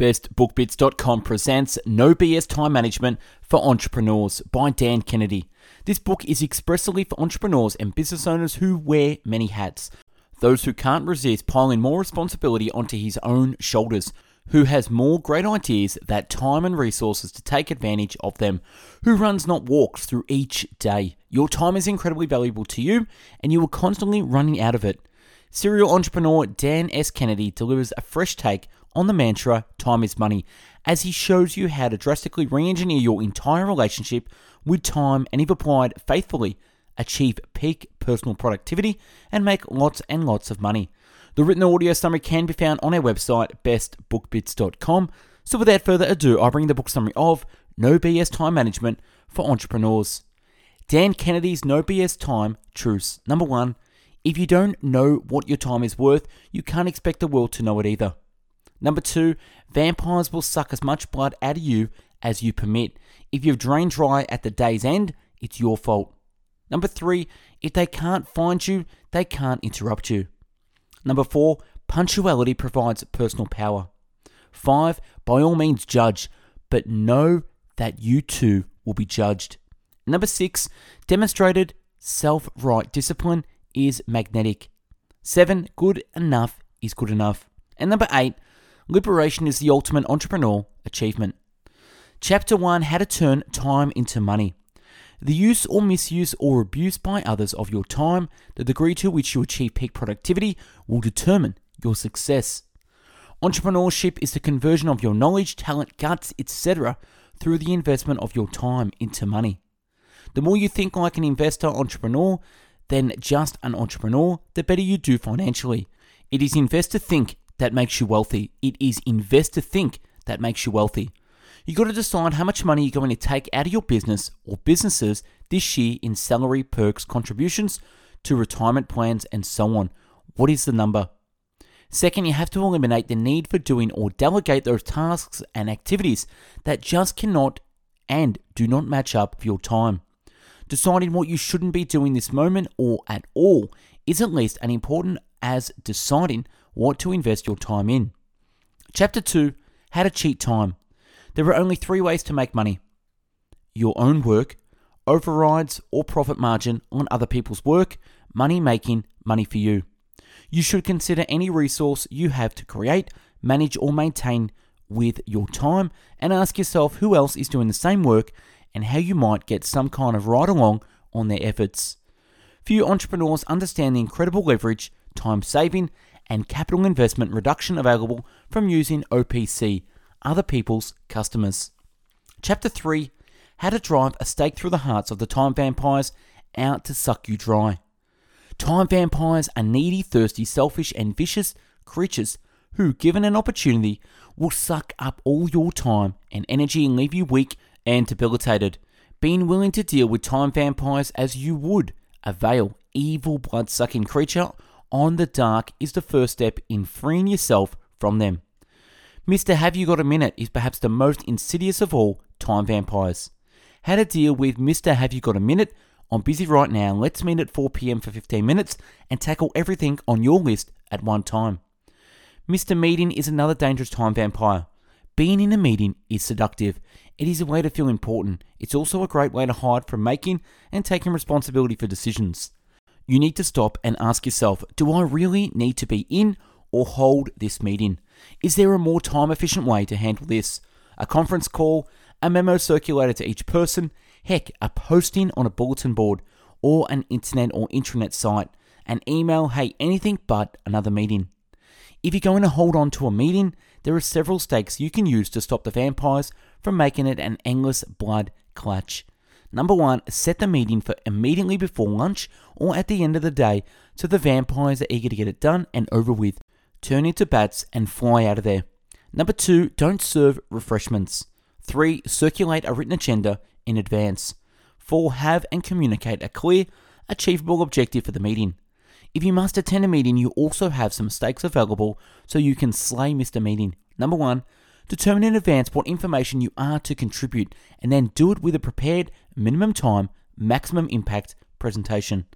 BestBookBits.com presents No BS Time Management for Entrepreneurs by Dan Kennedy. This book is expressly for entrepreneurs and business owners who wear many hats. Those who can't resist piling more responsibility onto his own shoulders, who has more great ideas that time and resources to take advantage of them, who runs not walks through each day. Your time is incredibly valuable to you and you are constantly running out of it. Serial entrepreneur Dan S. Kennedy delivers a fresh take on the mantra time is money as he shows you how to drastically re engineer your entire relationship with time and, if applied faithfully, achieve peak personal productivity and make lots and lots of money. The written audio summary can be found on our website, bestbookbits.com. So, without further ado, I bring the book summary of No BS Time Management for Entrepreneurs. Dan Kennedy's No BS Time Truths. Number one, if you don't know what your time is worth, you can't expect the world to know it either. Number two, vampires will suck as much blood out of you as you permit. If you've drained dry at the day's end, it's your fault. Number three, if they can't find you, they can't interrupt you. Number four, punctuality provides personal power. Five, by all means judge, but know that you too will be judged. Number six, demonstrated self right discipline is magnetic. Seven, good enough is good enough. And number eight, Liberation is the ultimate entrepreneurial achievement. Chapter 1 How to Turn Time into Money. The use or misuse or abuse by others of your time, the degree to which you achieve peak productivity, will determine your success. Entrepreneurship is the conversion of your knowledge, talent, guts, etc., through the investment of your time into money. The more you think like an investor entrepreneur than just an entrepreneur, the better you do financially. It is invest to think that makes you wealthy. It is invest to think that makes you wealthy. You got to decide how much money you're going to take out of your business or businesses this year in salary, perks, contributions to retirement plans, and so on. What is the number? Second, you have to eliminate the need for doing or delegate those tasks and activities that just cannot and do not match up with your time. Deciding what you shouldn't be doing this moment or at all is at least as important as deciding what to invest your time in. Chapter 2 How to Cheat Time. There are only three ways to make money your own work, overrides or profit margin on other people's work, money making, money for you. You should consider any resource you have to create, manage, or maintain with your time and ask yourself who else is doing the same work and how you might get some kind of ride along on their efforts. Few entrepreneurs understand the incredible leverage, time saving, and capital investment reduction available from using OPC, other people's customers. Chapter 3 How to Drive a Stake Through the Hearts of the Time Vampires Out to Suck You Dry. Time vampires are needy, thirsty, selfish, and vicious creatures who, given an opportunity, will suck up all your time and energy and leave you weak and debilitated. Being willing to deal with time vampires as you would a veil, evil blood sucking creature on the dark is the first step in freeing yourself from them. Mr. Have You Got a Minute is perhaps the most insidious of all time vampires. How to deal with Mr. Have You Got a Minute? I'm busy right now. Let's meet at 4 pm for 15 minutes and tackle everything on your list at one time. Mr. Meeting is another dangerous time vampire. Being in a meeting is seductive. It is a way to feel important. It's also a great way to hide from making and taking responsibility for decisions you need to stop and ask yourself do I really need to be in or hold this meeting? Is there a more time efficient way to handle this? A conference call, a memo circulated to each person, heck, a posting on a bulletin board, or an internet or intranet site, an email, hey, anything but another meeting. If you're going to hold on to a meeting, there are several stakes you can use to stop the vampires from making it an endless blood clutch. Number one, set the meeting for immediately before lunch or at the end of the day so the vampires are eager to get it done and over with. Turn into bats and fly out of there. Number two, don't serve refreshments. Three, circulate a written agenda in advance. Four, have and communicate a clear, achievable objective for the meeting. If you must attend a meeting, you also have some stakes available so you can slay Mr. Meeting. Number one, Determine in advance what information you are to contribute and then do it with a prepared minimum time, maximum impact presentation.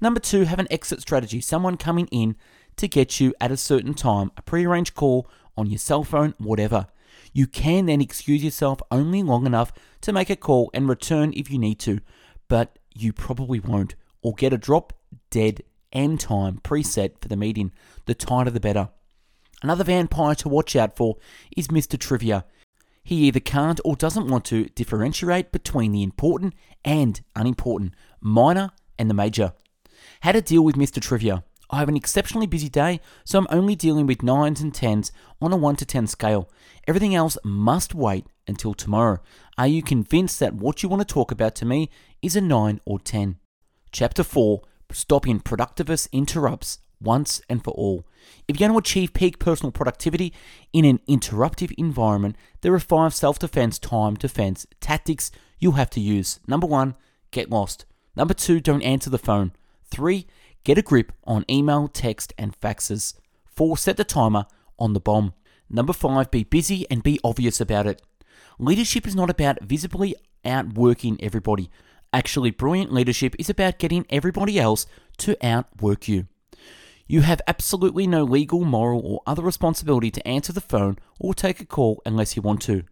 Number two, have an exit strategy, someone coming in to get you at a certain time, a prearranged call on your cell phone, whatever. You can then excuse yourself only long enough to make a call and return if you need to, but you probably won't, or get a drop dead end time preset for the meeting. The tighter the better. Another vampire to watch out for is Mr. Trivia. He either can't or doesn't want to differentiate between the important and unimportant, minor and the major. How to deal with Mr. Trivia. I have an exceptionally busy day, so I'm only dealing with 9s and 10s on a 1 to 10 scale. Everything else must wait until tomorrow. Are you convinced that what you want to talk about to me is a 9 or 10? Chapter 4 Stopping Productivus Interrupts once and for all. If you're going to achieve peak personal productivity in an interruptive environment, there are five self defense time defense tactics you'll have to use. Number one, get lost. Number two, don't answer the phone. Three, Get a grip on email, text, and faxes. 4. Set the timer on the bomb. Number 5. Be busy and be obvious about it. Leadership is not about visibly outworking everybody. Actually, brilliant leadership is about getting everybody else to outwork you. You have absolutely no legal, moral, or other responsibility to answer the phone or take a call unless you want to.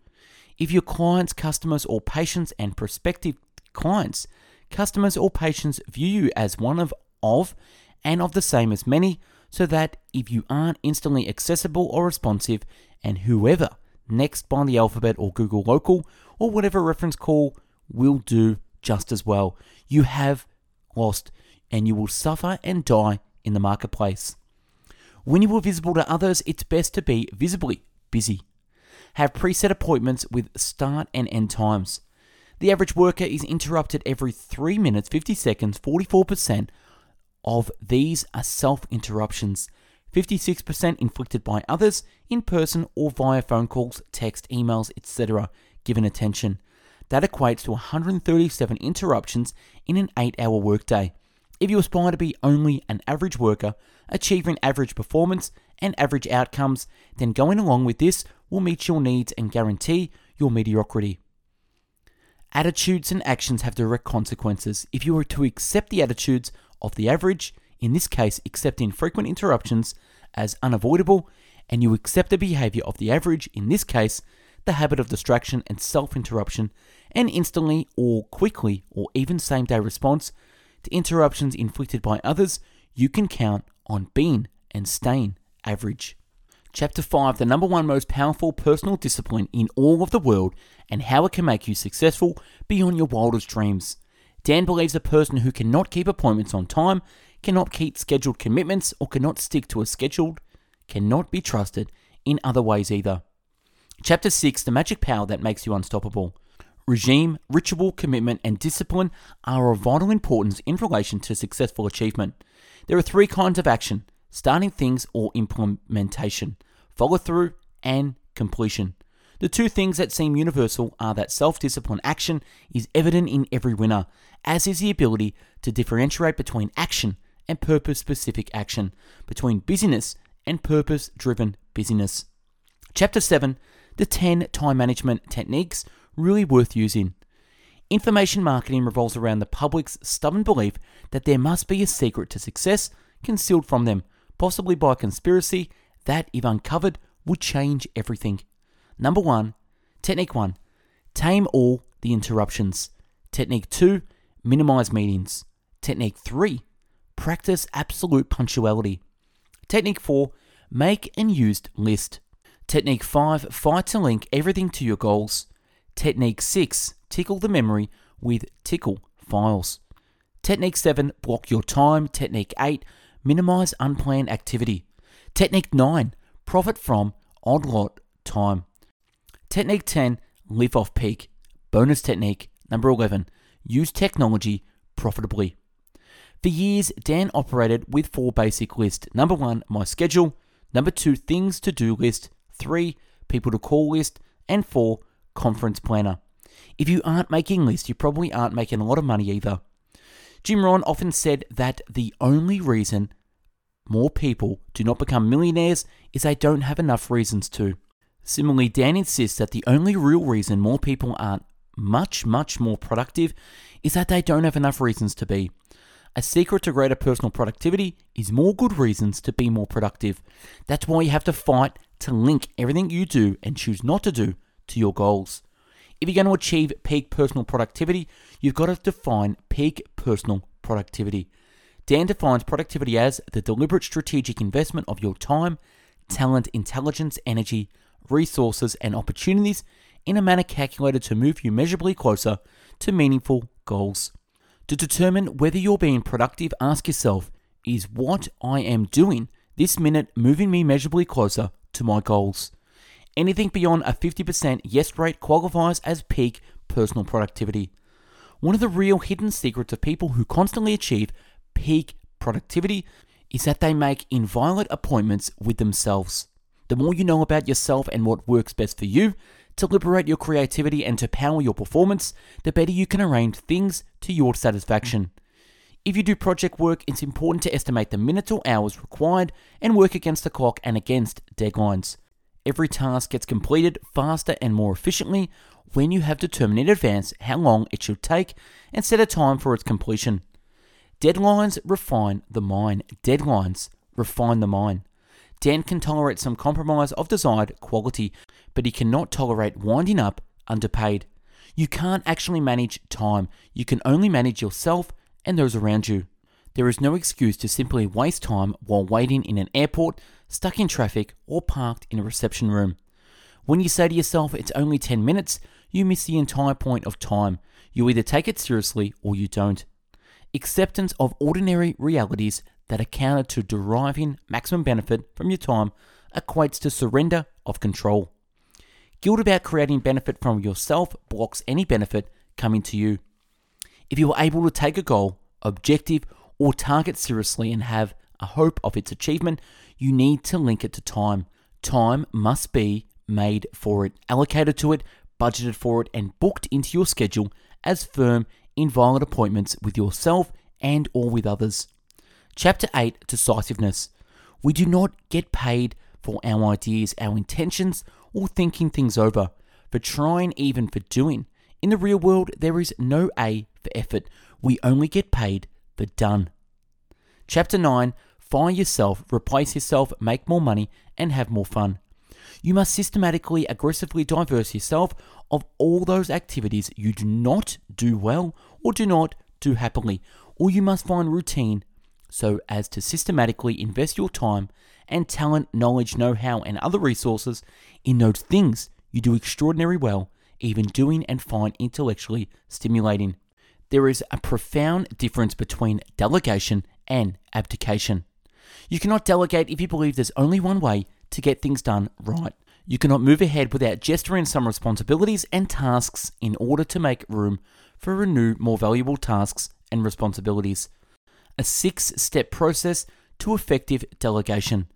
If your clients, customers, or patients and prospective clients, customers, or patients view you as one of of and of the same as many, so that if you aren't instantly accessible or responsive, and whoever next by the alphabet or Google Local or whatever reference call will do just as well. You have lost and you will suffer and die in the marketplace. When you are visible to others, it's best to be visibly busy. Have preset appointments with start and end times. The average worker is interrupted every 3 minutes 50 seconds, 44% of these are self interruptions. 56% inflicted by others, in person or via phone calls, text, emails, etc., given attention. That equates to 137 interruptions in an 8 hour workday. If you aspire to be only an average worker, achieving average performance and average outcomes, then going along with this will meet your needs and guarantee your mediocrity. Attitudes and actions have direct consequences. If you are to accept the attitudes of the average, in this case accepting frequent interruptions as unavoidable, and you accept the behavior of the average, in this case the habit of distraction and self interruption, and instantly or quickly or even same day response interruptions inflicted by others, you can count on being and staying average. Chapter 5 The number one most powerful personal discipline in all of the world and how it can make you successful beyond your wildest dreams. Dan believes a person who cannot keep appointments on time, cannot keep scheduled commitments, or cannot stick to a scheduled cannot be trusted in other ways either. Chapter 6 The Magic Power That Makes You Unstoppable. Regime, ritual, commitment, and discipline are of vital importance in relation to successful achievement. There are three kinds of action starting things or implementation, follow through, and completion. The two things that seem universal are that self discipline action is evident in every winner, as is the ability to differentiate between action and purpose specific action, between busyness and purpose driven busyness. Chapter 7 The 10 Time Management Techniques Really Worth Using. Information marketing revolves around the public's stubborn belief that there must be a secret to success concealed from them, possibly by a conspiracy that, if uncovered, would change everything. Number one, technique one, tame all the interruptions. Technique two, minimize meetings. Technique three, practice absolute punctuality. Technique four, make and used list. Technique five, fight to link everything to your goals. Technique six, tickle the memory with tickle files. Technique 7, block your time. Technique 8, minimize unplanned activity. Technique 9, profit from odd lot time. Technique 10, live off peak. Bonus technique number 11, use technology profitably. For years, Dan operated with four basic lists. Number one, my schedule. Number two, things to do list. Three, people to call list. And four, conference planner. If you aren't making lists, you probably aren't making a lot of money either. Jim Rohn often said that the only reason more people do not become millionaires is they don't have enough reasons to. Similarly, Dan insists that the only real reason more people aren't much, much more productive is that they don't have enough reasons to be. A secret to greater personal productivity is more good reasons to be more productive. That's why you have to fight to link everything you do and choose not to do to your goals. If you're going to achieve peak personal productivity, you've got to define peak personal productivity. Dan defines productivity as the deliberate strategic investment of your time, talent, intelligence, energy, resources, and opportunities in a manner calculated to move you measurably closer to meaningful goals. To determine whether you're being productive, ask yourself is what I am doing this minute moving me measurably closer to my goals? Anything beyond a 50% yes rate qualifies as peak personal productivity. One of the real hidden secrets of people who constantly achieve peak productivity is that they make inviolate appointments with themselves. The more you know about yourself and what works best for you, to liberate your creativity and to power your performance, the better you can arrange things to your satisfaction. If you do project work, it's important to estimate the minutes or hours required and work against the clock and against deadlines. Every task gets completed faster and more efficiently when you have determined in advance how long it should take and set a time for its completion. Deadlines refine the mind. Deadlines refine the mind. Dan can tolerate some compromise of desired quality, but he cannot tolerate winding up underpaid. You can't actually manage time, you can only manage yourself and those around you. There is no excuse to simply waste time while waiting in an airport, stuck in traffic, or parked in a reception room. When you say to yourself it's only 10 minutes, you miss the entire point of time. You either take it seriously or you don't. Acceptance of ordinary realities that are counter to deriving maximum benefit from your time equates to surrender of control. Guilt about creating benefit from yourself blocks any benefit coming to you. If you are able to take a goal, objective, or target seriously and have a hope of its achievement, you need to link it to time. Time must be made for it, allocated to it, budgeted for it, and booked into your schedule as firm, inviolate appointments with yourself and or with others. Chapter 8 Decisiveness. We do not get paid for our ideas, our intentions, or thinking things over, for trying, even for doing. In the real world, there is no A for effort. We only get paid for done. Chapter 9 Fire yourself, replace yourself, make more money, and have more fun. You must systematically, aggressively diverse yourself of all those activities you do not do well or do not do happily, or you must find routine so as to systematically invest your time and talent, knowledge, know how, and other resources in those things you do extraordinarily well, even doing and find intellectually stimulating. There is a profound difference between delegation and abdication. You cannot delegate if you believe there's only one way to get things done right. You cannot move ahead without gesturing some responsibilities and tasks in order to make room for new, more valuable tasks and responsibilities a six step process to effective delegation.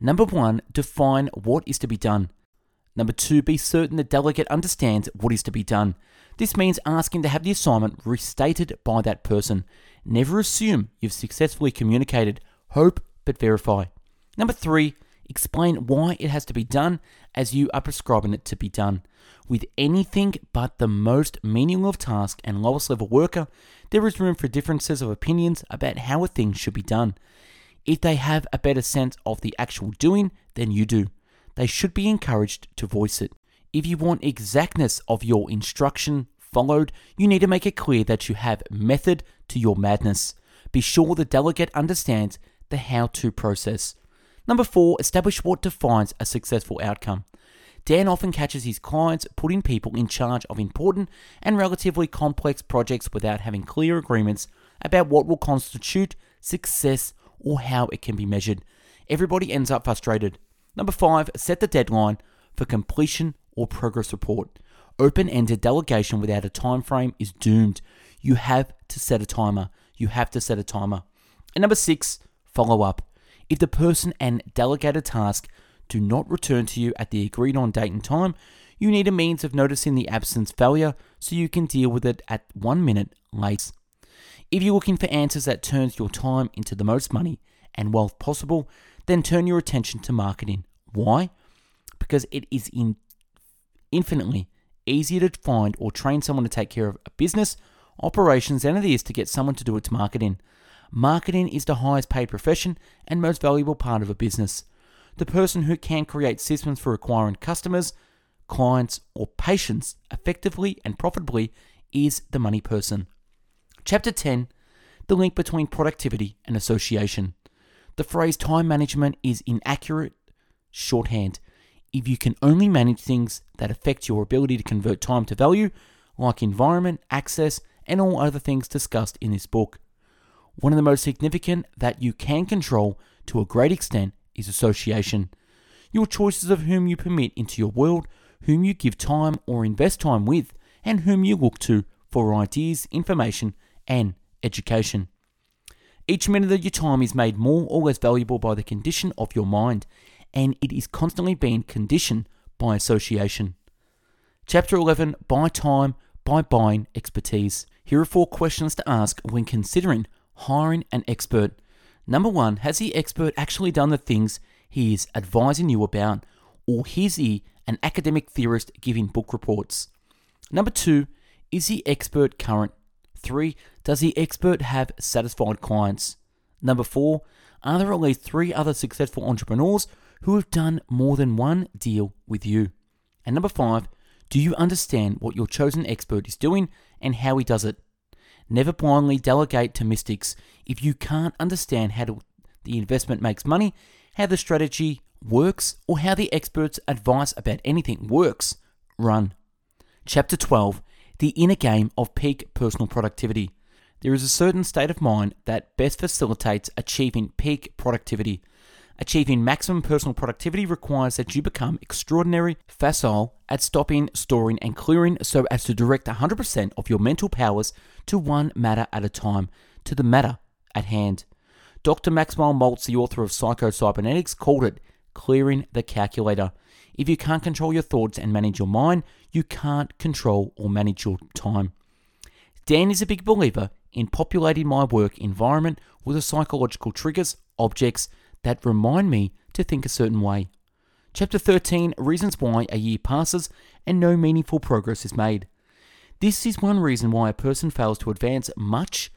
Number one, define what is to be done. Number two, be certain the delegate understands what is to be done. This means asking to have the assignment restated by that person. Never assume you've successfully communicated. Hope but verify. Number three, explain why it has to be done as you are prescribing it to be done. With anything but the most menial of tasks and lowest level worker, there is room for differences of opinions about how a thing should be done. If they have a better sense of the actual doing than you do, they should be encouraged to voice it. If you want exactness of your instruction followed, you need to make it clear that you have method to your madness. Be sure the delegate understands the how to process. Number four, establish what defines a successful outcome. Dan often catches his clients putting people in charge of important and relatively complex projects without having clear agreements about what will constitute success or how it can be measured. Everybody ends up frustrated. Number five, set the deadline for completion or progress report. Open ended delegation without a time frame is doomed. You have to set a timer. You have to set a timer. And number six, follow up. If the person and delegated task do not return to you at the agreed on date and time, you need a means of noticing the absence failure so you can deal with it at one minute late. If you're looking for answers that turns your time into the most money and wealth possible, then turn your attention to marketing. Why? Because it is in infinitely easier to find or train someone to take care of a business, operations than it is to get someone to do its marketing. Marketing is the highest paid profession and most valuable part of a business. the person who can create systems for acquiring customers, clients, or patients effectively and profitably is the money person. Chapter 10 The link between productivity and association. The phrase time management is inaccurate shorthand. If you can only manage things that affect your ability to convert time to value, like environment, access, and all other things discussed in this book, one of the most significant that you can control to a great extent is association. Your choices of whom you permit into your world, whom you give time or invest time with, and whom you look to for ideas, information, and education. Each minute of your time is made more or less valuable by the condition of your mind, and it is constantly being conditioned by association. Chapter 11 Buy Time by Buying Expertise. Here are four questions to ask when considering hiring an expert. Number one, has the expert actually done the things he is advising you about, or is he an academic theorist giving book reports? Number two, is the expert current? Three, does the expert have satisfied clients? Number four, are there at least three other successful entrepreneurs who have done more than one deal with you? And number five, do you understand what your chosen expert is doing and how he does it? Never blindly delegate to mystics if you can't understand how to, the investment makes money, how the strategy works, or how the expert's advice about anything works. Run. Chapter 12 The Inner Game of Peak Personal Productivity. There is a certain state of mind that best facilitates achieving peak productivity. Achieving maximum personal productivity requires that you become extraordinary, facile at stopping, storing, and clearing so as to direct 100% of your mental powers to one matter at a time, to the matter at hand. Dr. Maxwell Maltz, the author of Psycho-Cybernetics, called it clearing the calculator. If you can't control your thoughts and manage your mind, you can't control or manage your time. Dan is a big believer in populating my work environment with the psychological triggers, objects that remind me to think a certain way. Chapter 13 Reasons Why a Year Passes and No Meaningful Progress is Made. This is one reason why a person fails to advance much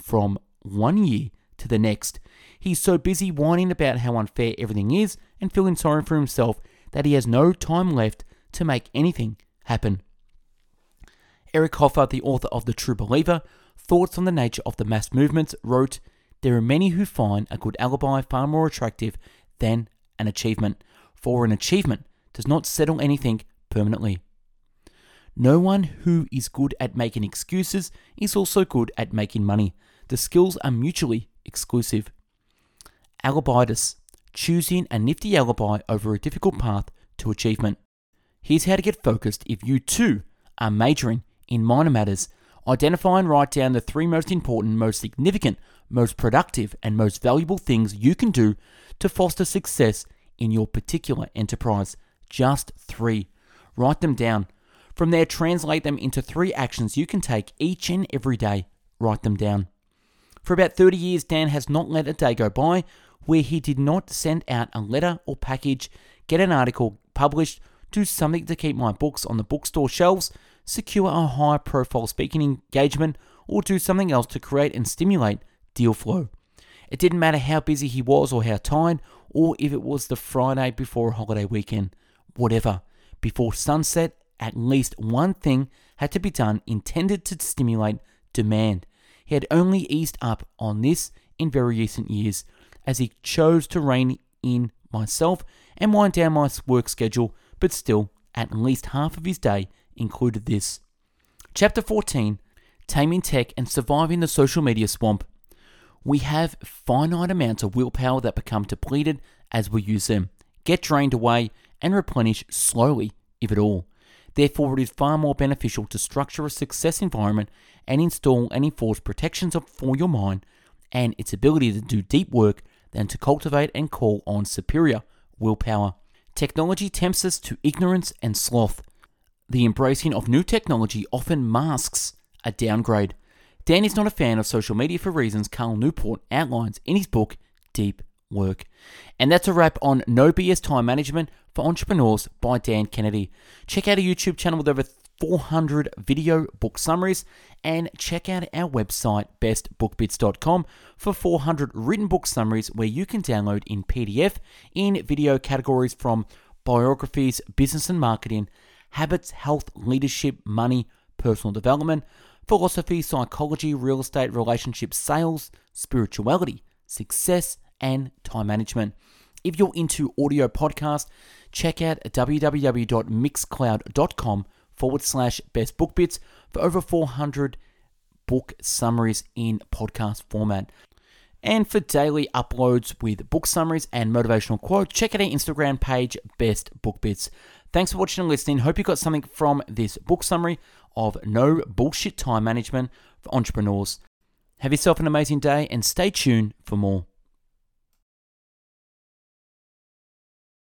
from one year to the next. He's so busy whining about how unfair everything is and feeling sorry for himself that he has no time left to make anything happen. Eric Hoffer, the author of The True Believer, Thoughts on the Nature of the Mass Movements, wrote, There are many who find a good alibi far more attractive than an achievement, for an achievement does not settle anything permanently. No one who is good at making excuses is also good at making money. The skills are mutually exclusive. Alibitis, choosing a nifty alibi over a difficult path to achievement. Here's how to get focused if you too are majoring in minor matters. Identify and write down the three most important, most significant, most productive, and most valuable things you can do to foster success in your particular enterprise. Just three. Write them down. From there, translate them into three actions you can take each and every day. Write them down. For about 30 years, Dan has not let a day go by where he did not send out a letter or package, get an article published, do something to keep my books on the bookstore shelves, secure a high profile speaking engagement, or do something else to create and stimulate deal flow. It didn't matter how busy he was or how tired, or if it was the Friday before a holiday weekend, whatever. Before sunset, at least one thing had to be done intended to stimulate demand. He had only eased up on this in very recent years, as he chose to rein in myself and wind down my work schedule, but still, at least half of his day included this. Chapter 14 Taming Tech and Surviving the Social Media Swamp. We have finite amounts of willpower that become depleted as we use them, get drained away, and replenish slowly, if at all. Therefore, it is far more beneficial to structure a success environment and install and enforce protections for your mind and its ability to do deep work than to cultivate and call on superior willpower. Technology tempts us to ignorance and sloth. The embracing of new technology often masks a downgrade. Dan is not a fan of social media for reasons Cal Newport outlines in his book Deep Work. And that's a wrap on No BS Time Management for Entrepreneurs by Dan Kennedy. Check out our YouTube channel with over 400 video book summaries and check out our website bestbookbits.com for 400 written book summaries where you can download in PDF in video categories from biographies, business and marketing, habits, health, leadership, money, personal development, philosophy, psychology, real estate, relationships, sales, spirituality, success, and time management. If you're into audio podcast, check out www.mixcloud.com forward slash best book bits for over 400 book summaries in podcast format. And for daily uploads with book summaries and motivational quotes, check out our Instagram page, Best Book Bits. Thanks for watching and listening. Hope you got something from this book summary of No Bullshit Time Management for Entrepreneurs. Have yourself an amazing day and stay tuned for more.